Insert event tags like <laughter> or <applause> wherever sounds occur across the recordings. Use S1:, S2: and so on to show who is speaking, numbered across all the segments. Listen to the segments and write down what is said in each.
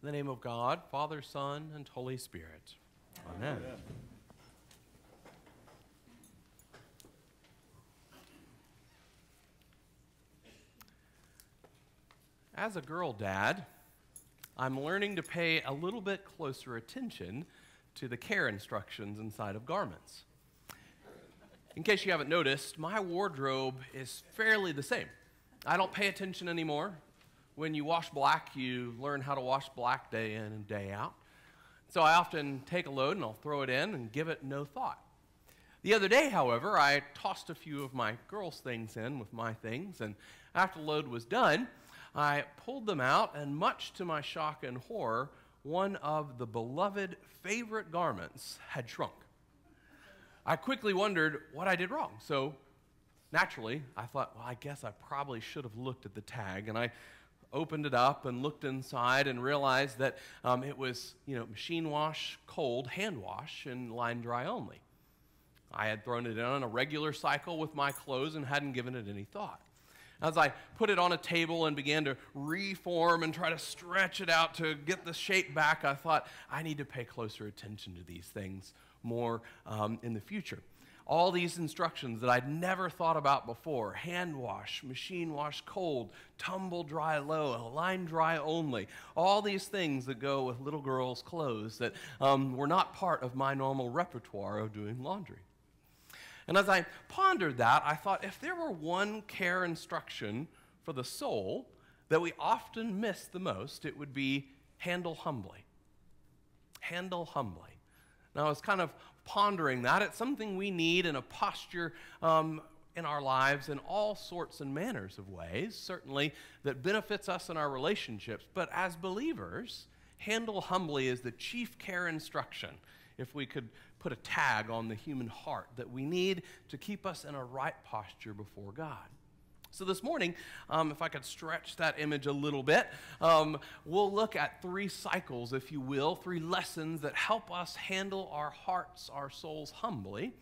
S1: In the name of God, Father, Son, and Holy Spirit. Amen. Amen. As a girl dad, I'm learning to pay a little bit closer attention to the care instructions inside of garments. In case you haven't noticed, my wardrobe is fairly the same. I don't pay attention anymore. When you wash black, you learn how to wash black day in and day out. So I often take a load and I'll throw it in and give it no thought. The other day, however, I tossed a few of my girls' things in with my things, and after the load was done, I pulled them out, and much to my shock and horror, one of the beloved favorite garments had shrunk. I quickly wondered what I did wrong. So naturally, I thought, well, I guess I probably should have looked at the tag. And I opened it up and looked inside and realized that um, it was, you know, machine wash, cold, hand wash, and line dry only. I had thrown it in on a regular cycle with my clothes and hadn't given it any thought. As I put it on a table and began to reform and try to stretch it out to get the shape back, I thought, I need to pay closer attention to these things more um, in the future. All these instructions that I'd never thought about before hand wash, machine wash cold, tumble dry low, line dry only, all these things that go with little girls' clothes that um, were not part of my normal repertoire of doing laundry. And as I pondered that, I thought if there were one care instruction for the soul that we often miss the most, it would be handle humbly. Handle humbly. Now, I was kind of pondering that. It's something we need in a posture um, in our lives in all sorts and manners of ways, certainly that benefits us in our relationships. But as believers, handle humbly is the chief care instruction if we could put a tag on the human heart that we need to keep us in a right posture before God. So, this morning, um, if I could stretch that image a little bit, um, we'll look at three cycles, if you will, three lessons that help us handle our hearts, our souls humbly.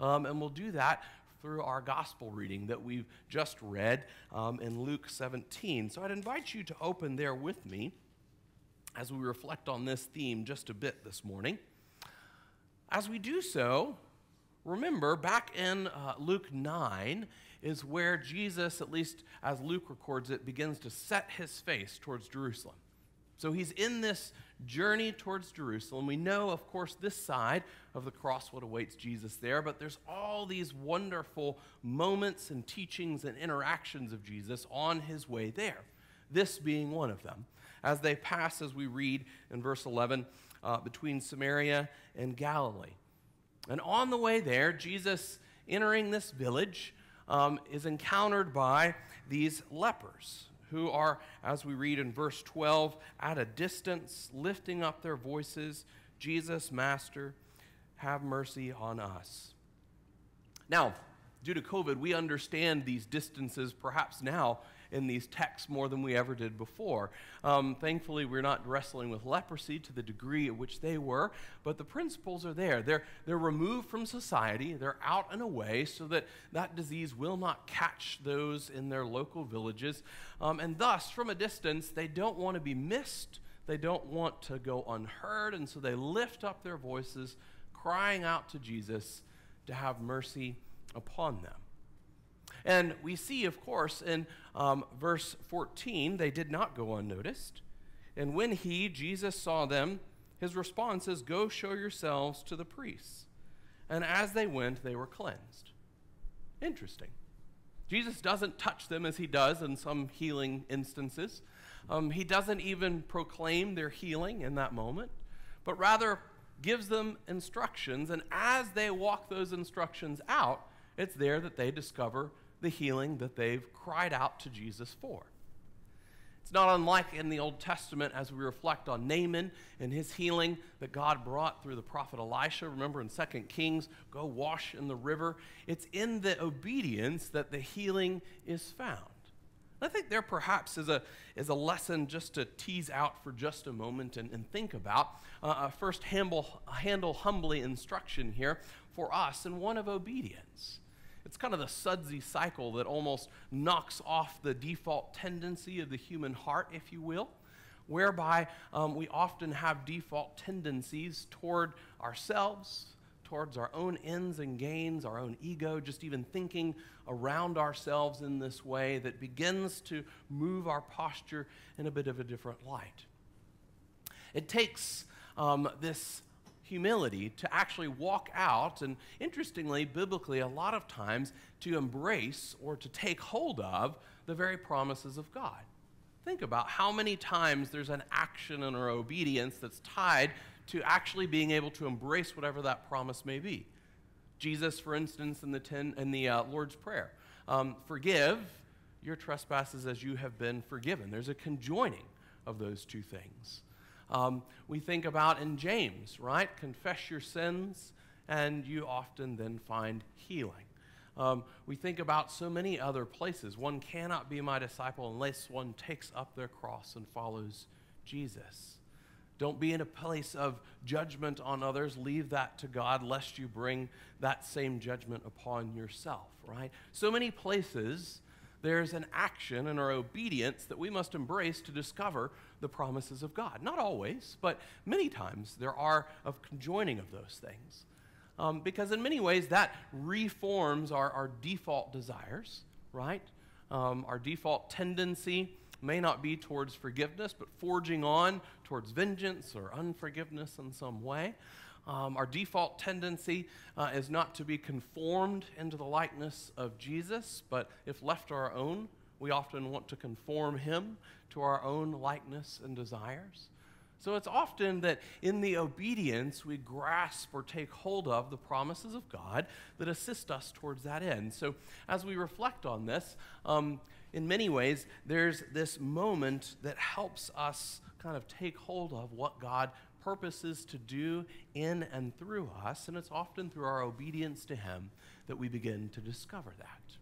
S1: Um, and we'll do that through our gospel reading that we've just read um, in Luke 17. So, I'd invite you to open there with me as we reflect on this theme just a bit this morning. As we do so, remember back in uh, Luke 9 is where Jesus, at least as Luke records it, begins to set his face towards Jerusalem. So he's in this journey towards Jerusalem. We know, of course, this side of the cross what awaits Jesus there, but there's all these wonderful moments and teachings and interactions of Jesus on his way there. This being one of them. As they pass, as we read in verse 11, uh, between Samaria and Galilee. And on the way there, Jesus, entering this village, um, is encountered by these lepers who are, as we read in verse 12, at a distance, lifting up their voices Jesus, Master, have mercy on us. Now, due to COVID, we understand these distances perhaps now in these texts more than we ever did before. Um, thankfully, we're not wrestling with leprosy to the degree at which they were, but the principles are there. They're, they're removed from society, they're out and away so that that disease will not catch those in their local villages. Um, and thus, from a distance, they don't want to be missed. They don't want to go unheard, and so they lift up their voices, crying out to Jesus to have mercy upon them. And we see, of course, in um, verse 14, they did not go unnoticed. And when he, Jesus, saw them, his response is, Go show yourselves to the priests. And as they went, they were cleansed. Interesting. Jesus doesn't touch them as he does in some healing instances. Um, he doesn't even proclaim their healing in that moment, but rather gives them instructions. And as they walk those instructions out, it's there that they discover the healing that they've cried out to Jesus for. It's not unlike in the Old Testament as we reflect on Naaman and his healing that God brought through the prophet Elisha. Remember in 2 Kings, go wash in the river. It's in the obedience that the healing is found. I think there perhaps is a, is a lesson just to tease out for just a moment and, and think about. Uh, first, handle, handle humbly instruction here for us, and one of obedience. It's kind of the sudsy cycle that almost knocks off the default tendency of the human heart, if you will. whereby um, we often have default tendencies toward ourselves, towards our own ends and gains, our own ego, just even thinking around ourselves in this way that begins to move our posture in a bit of a different light. It takes um, this humility to actually walk out, and interestingly, biblically, a lot of times to embrace or to take hold of the very promises of God. Think about how many times there's an action in our obedience that's tied to actually being able to embrace whatever that promise may be. Jesus, for instance, in the, ten, in the uh, Lord's Prayer, um, forgive your trespasses as you have been forgiven. There's a conjoining of those two things. Um, we think about in James, right? Confess your sins, and you often then find healing. Um, we think about so many other places. One cannot be my disciple unless one takes up their cross and follows Jesus. Don't be in a place of judgment on others. Leave that to God, lest you bring that same judgment upon yourself, right? So many places there's an action and our obedience that we must embrace to discover the promises of God. Not always, but many times there are a conjoining of those things. Um, because in many ways that reforms our, our default desires, right? Um, our default tendency may not be towards forgiveness, but forging on towards vengeance or unforgiveness in some way. Um, our default tendency uh, is not to be conformed into the likeness of Jesus, but if left to our own, we often want to conform him to our own likeness and desires. So it's often that in the obedience we grasp or take hold of the promises of God that assist us towards that end. So as we reflect on this, um, in many ways, there's this moment that helps us kind of take hold of what God purposes to do in and through us, and it's often through our obedience to Him that we begin to discover that.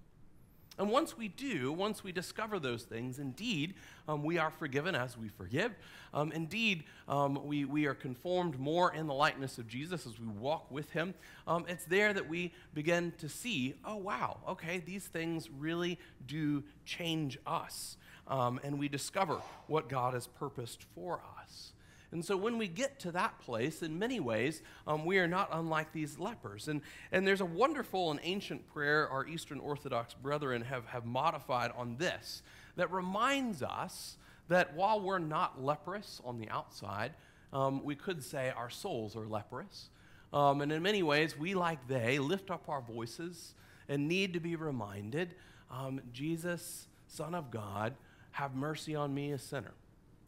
S1: And once we do, once we discover those things, indeed, um, we are forgiven as we forgive. Um, indeed, um, we, we are conformed more in the likeness of Jesus as we walk with him. Um, it's there that we begin to see, oh, wow, okay, these things really do change us. Um, and we discover what God has purposed for us. And so when we get to that place, in many ways, um, we are not unlike these lepers. And, and there's a wonderful and ancient prayer our Eastern Orthodox brethren have, have modified on this that reminds us that while we're not leprous on the outside, um, we could say our souls are leprous. Um, and in many ways, we, like they, lift up our voices and need to be reminded um, Jesus, Son of God, have mercy on me, a sinner.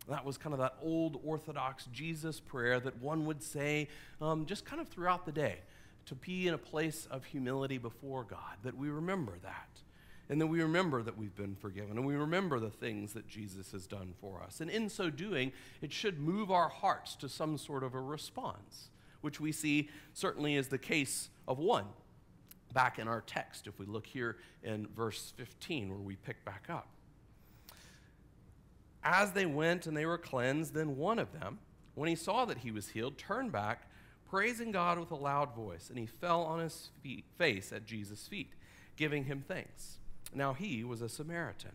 S1: That was kind of that old Orthodox Jesus prayer that one would say um, just kind of throughout the day to be in a place of humility before God, that we remember that. And that we remember that we've been forgiven, and we remember the things that Jesus has done for us. And in so doing, it should move our hearts to some sort of a response, which we see certainly is the case of one back in our text, if we look here in verse 15, where we pick back up. As they went and they were cleansed, then one of them, when he saw that he was healed, turned back, praising God with a loud voice, and he fell on his feet, face at Jesus' feet, giving him thanks. Now he was a Samaritan.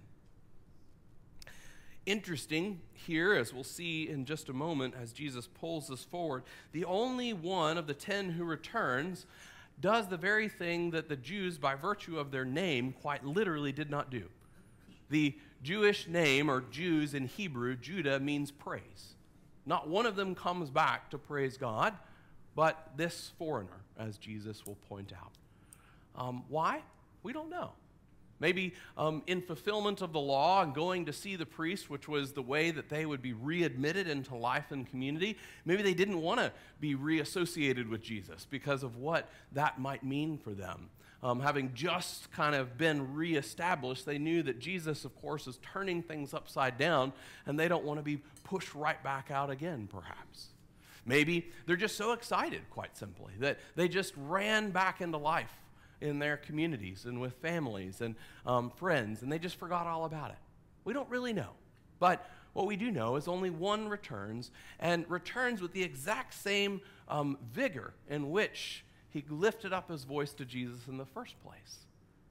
S1: Interesting here, as we'll see in just a moment as Jesus pulls this forward, the only one of the ten who returns does the very thing that the Jews, by virtue of their name, quite literally did not do. The Jewish name, or Jews in Hebrew, Judah means praise. Not one of them comes back to praise God, but this foreigner, as Jesus will point out. Um, why? We don't know. Maybe um, in fulfillment of the law and going to see the priest, which was the way that they would be readmitted into life and community, maybe they didn't want to be reassociated with Jesus because of what that might mean for them um, having just kind of been reestablished, they knew that Jesus, of course, is turning things upside down, and they don't want to be pushed right back out again, perhaps. Maybe they're just so excited, quite simply, that they just ran back into life in their communities and with families and um, friends, and they just forgot all about it. We don't really know. But what we do know is only one returns, and returns with the exact same um, vigor in which he lifted up his voice to Jesus in the first place.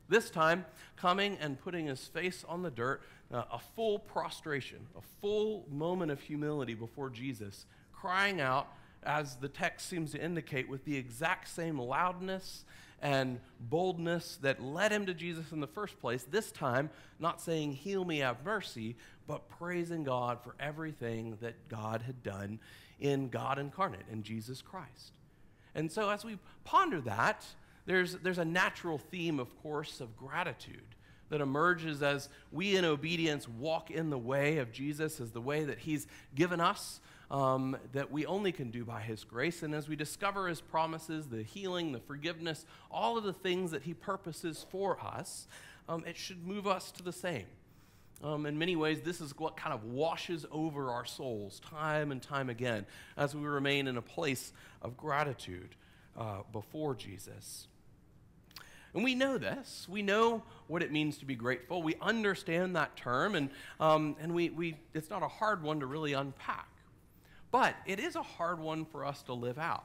S1: This time, coming and putting his face on the dirt, uh, a full prostration, a full moment of humility before Jesus, crying out, as the text seems to indicate, with the exact same loudness and boldness that led him to Jesus in the first place. This time, not saying, Heal me, have mercy, but praising God for everything that God had done in God incarnate, in Jesus Christ. And so, as we ponder that, there's, there's a natural theme, of course, of gratitude that emerges as we, in obedience, walk in the way of Jesus, as the way that He's given us, um, that we only can do by His grace. And as we discover His promises, the healing, the forgiveness, all of the things that He purposes for us, um, it should move us to the same. Um, in many ways, this is what kind of washes over our souls time and time again as we remain in a place of gratitude uh, before Jesus. And we know this. We know what it means to be grateful. We understand that term, and, um, and we, we, it's not a hard one to really unpack. But it is a hard one for us to live out.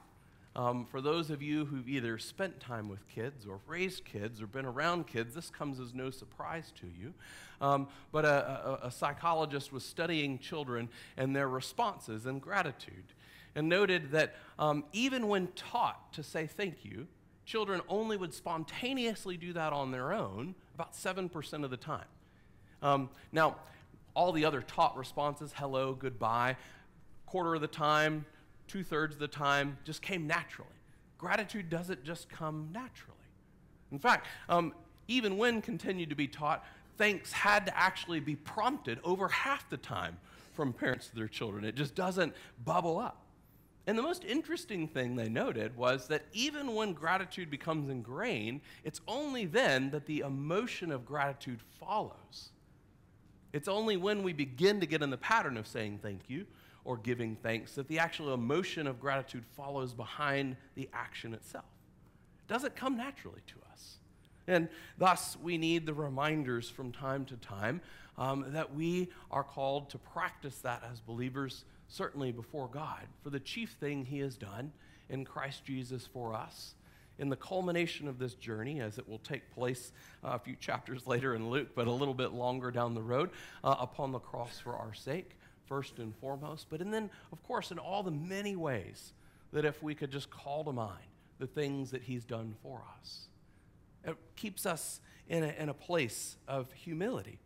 S1: Um, for those of you who've either spent time with kids or raised kids or been around kids, this comes as no surprise to you. Um, but a, a, a psychologist was studying children and their responses and gratitude and noted that um, even when taught to say thank you, children only would spontaneously do that on their own about 7% of the time. Um, now, all the other taught responses, hello, goodbye, quarter of the time, two thirds of the time just came naturally. Gratitude doesn't just come naturally. In fact, um, even when continued to be taught, thanks had to actually be prompted over half the time from parents to their children. It just doesn't bubble up. And the most interesting thing they noted was that even when gratitude becomes ingrained, it's only then that the emotion of gratitude follows. It's only when we begin to get in the pattern of saying thank you or giving thanks that the actual emotion of gratitude follows behind the action itself. It doesn't come naturally to us. And thus, we need the reminders from time to time um, that we are called to practice that as believers, certainly before God, for the chief thing He has done in Christ Jesus for us. In the culmination of this journey, as it will take place uh, a few chapters <laughs> later in Luke, but a little bit longer down the road, uh, upon the cross for our sake, first and foremost, but and then, of course, in all the many ways that if we could just call to mind the things that He's done for us. It keeps us in a, in a place of humility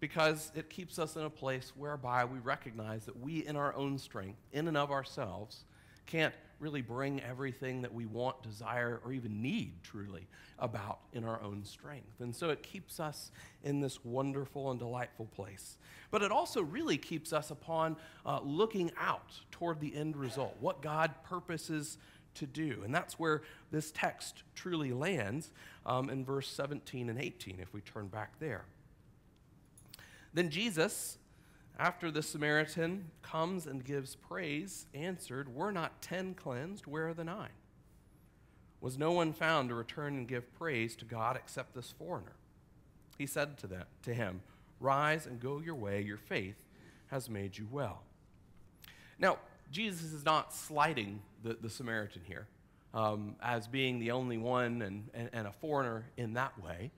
S1: because it keeps us in a place whereby we recognize that we, in our own strength, in and of ourselves, can't really bring everything that we want, desire, or even need truly about in our own strength. And so it keeps us in this wonderful and delightful place. But it also really keeps us upon uh, looking out toward the end result, what God purposes to do. And that's where this text truly lands um, in verse 17 and 18, if we turn back there. Then Jesus after the Samaritan comes and gives praise, answered, Were not ten cleansed? Where are the nine? Was no one found to return and give praise to God except this foreigner? He said to, them, to him, Rise and go your way, your faith has made you well. Now, Jesus is not slighting the, the Samaritan here um, as being the only one and, and, and a foreigner in that way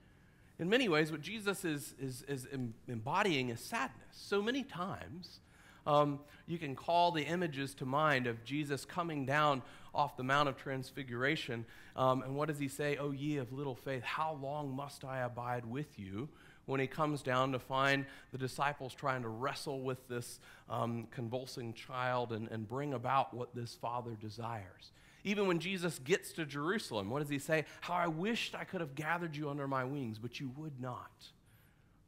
S1: in many ways, what Jesus is, is, is embodying is sadness. So many times, um, you can call the images to mind of Jesus coming down off the Mount of Transfiguration. Um, and what does he say? Oh, ye of little faith, how long must I abide with you? When he comes down to find the disciples trying to wrestle with this um, convulsing child and, and bring about what this father desires. Even when Jesus gets to Jerusalem, what does he say? How I wished I could have gathered you under my wings, but you would not.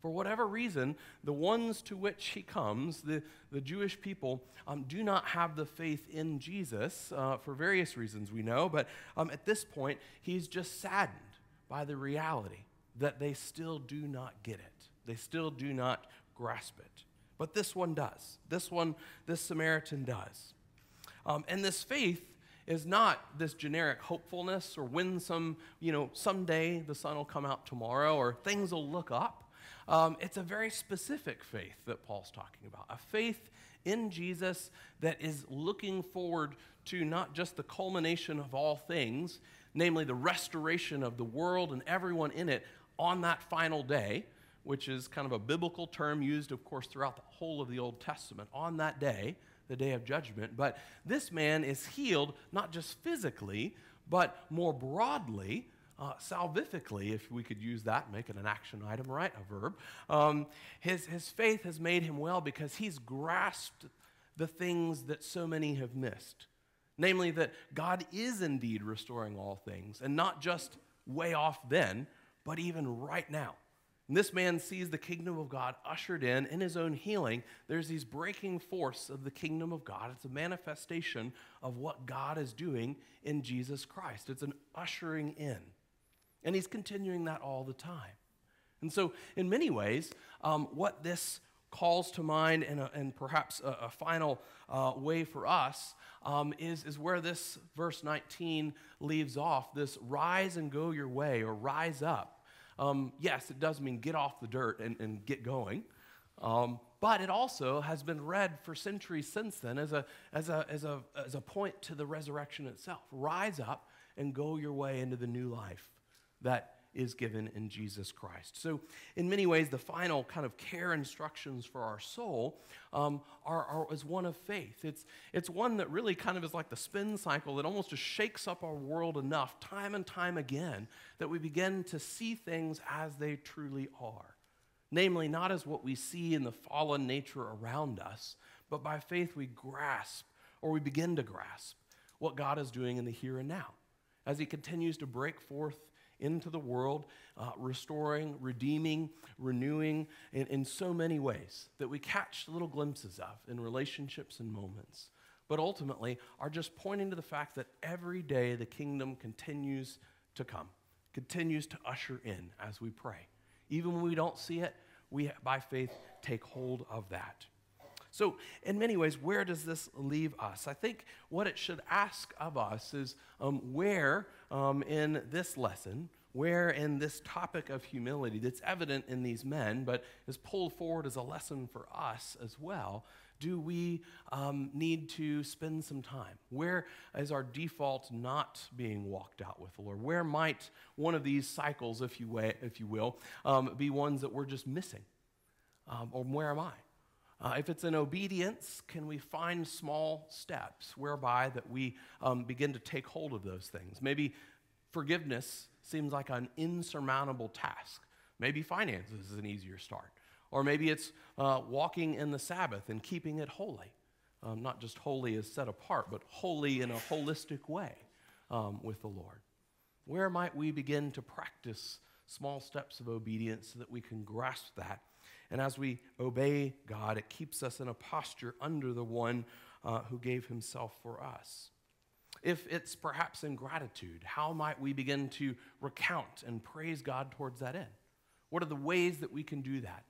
S1: For whatever reason, the ones to which he comes, the, the Jewish people, um, do not have the faith in Jesus uh, for various reasons we know, but um, at this point, he's just saddened by the reality that they still do not get it. They still do not grasp it. But this one does. This one, this Samaritan does. Um, and this faith is not this generic hopefulness or when some, you know, someday the sun will come out tomorrow or things will look up. Um, it's a very specific faith that Paul's talking about, a faith in Jesus that is looking forward to not just the culmination of all things, namely the restoration of the world and everyone in it, on that final day, which is kind of a biblical term used, of course, throughout the whole of the Old Testament, on that day, the day of judgment. But this man is healed not just physically, but more broadly, uh, salvifically, if we could use that, make it an action item, right? A verb. Um, his, his faith has made him well because he's grasped the things that so many have missed. Namely, that God is indeed restoring all things, and not just way off then, but even right now. And this man sees the kingdom of God ushered in in his own healing. There's these breaking force of the kingdom of God. It's a manifestation of what God is doing in Jesus Christ. It's an ushering in. And he's continuing that all the time. And so, in many ways, um, what this calls to mind, and, and perhaps a, a final uh, way for us, um, is, is where this verse 19 leaves off this rise and go your way, or rise up. Um, yes, it does mean get off the dirt and, and get going. Um, but it also has been read for centuries since then as a, as, a, as, a, as a point to the resurrection itself. Rise up and go your way into the new life that is given in Jesus Christ. So, in many ways, the final kind of care instructions for our soul um, are, are, is one of faith. It's, it's one that really kind of is like the spin cycle that almost just shakes up our world enough time and time again that we begin to see things as they truly are. Namely, not as what we see in the fallen nature around us, but by faith we grasp or we begin to grasp what God is doing in the here and now as He continues to break forth into the world, uh, restoring, redeeming, renewing in, in so many ways that we catch little glimpses of in relationships and moments. But ultimately, are just pointing to the fact that every day the kingdom continues to come, continues to usher in as we pray. Even when we don't see it, we, by faith, take hold of that. So, in many ways, where does this leave us? I think what it should ask of us is um, where um, in this lesson, where in this topic of humility that's evident in these men, but is pulled forward as a lesson for us as well, do we um, need to spend some time? Where is our default not being walked out with the Lord? Where might one of these cycles, if you, way, if you will, um, be ones that we're just missing? Um, or where am I? Uh, if it's in obedience, can we find small steps whereby that we um, begin to take hold of those things? Maybe forgiveness seems like an insurmountable task. Maybe finances is an easier start. Or maybe it's uh, walking in the Sabbath and keeping it holy. Um, not just holy as set apart, but holy in a holistic way um, with the Lord. Where might we begin to practice small steps of obedience so that we can grasp that and as we obey God, it keeps us in a posture under the one uh, who gave himself for us. If it's perhaps in gratitude, how might we begin to recount and praise God towards that end? What are the ways that we can do that?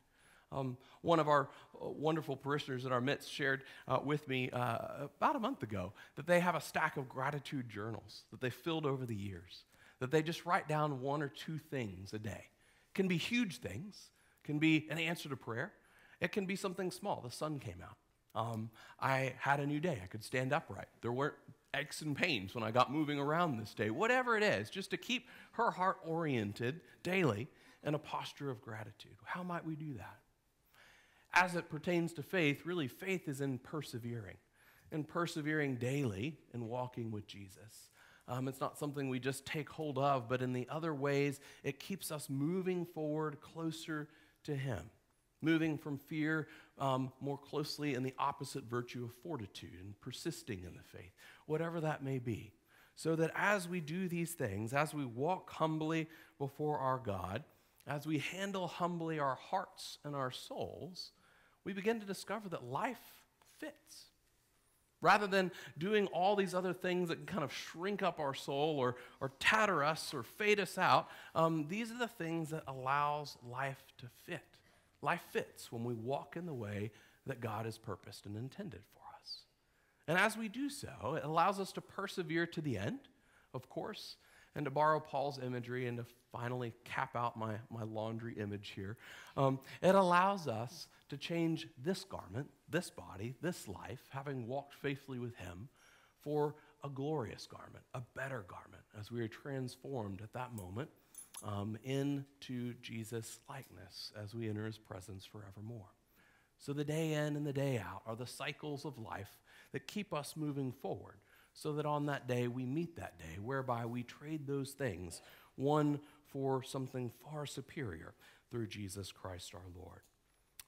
S1: Um, one of our uh, wonderful parishioners in our midst shared uh, with me uh, about a month ago that they have a stack of gratitude journals that they filled over the years, that they just write down one or two things a day. Can be huge things, can be an answer to prayer. It can be something small. The sun came out. Um, I had a new day. I could stand upright. There weren't aches and pains when I got moving around this day. Whatever it is, just to keep her heart oriented daily in a posture of gratitude. How might we do that? As it pertains to faith, really, faith is in persevering, in persevering daily in walking with Jesus. Um, it's not something we just take hold of, but in the other ways, it keeps us moving forward closer to Him, moving from fear um, more closely in the opposite virtue of fortitude and persisting in the faith, whatever that may be. So that as we do these things, as we walk humbly before our God, as we handle humbly our hearts and our souls, we begin to discover that life fits. Rather than doing all these other things that kind of shrink up our soul or, or tatter us or fade us out, um, these are the things that allows life to fit. Life fits when we walk in the way that God has purposed and intended for us. And as we do so, it allows us to persevere to the end, of course, and to borrow Paul's imagery and to finally cap out my, my laundry image here, um, it allows us to change this garment, this body, this life, having walked faithfully with Him, for a glorious garment, a better garment, as we are transformed at that moment um, into Jesus' likeness as we enter his presence forevermore. So the day in and the day out are the cycles of life that keep us moving forward, so that on that day we meet that day whereby we trade those things, one for something far superior, through Jesus Christ our Lord.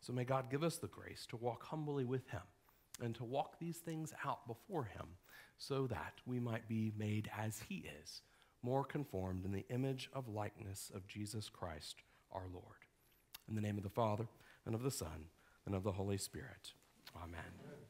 S1: So may God give us the grace to walk humbly with him and to walk these things out before him so that we might be made as he is, more conformed in the image of likeness of Jesus Christ our Lord. In the name of the Father, and of the Son, and of the Holy Spirit. Amen. Amen.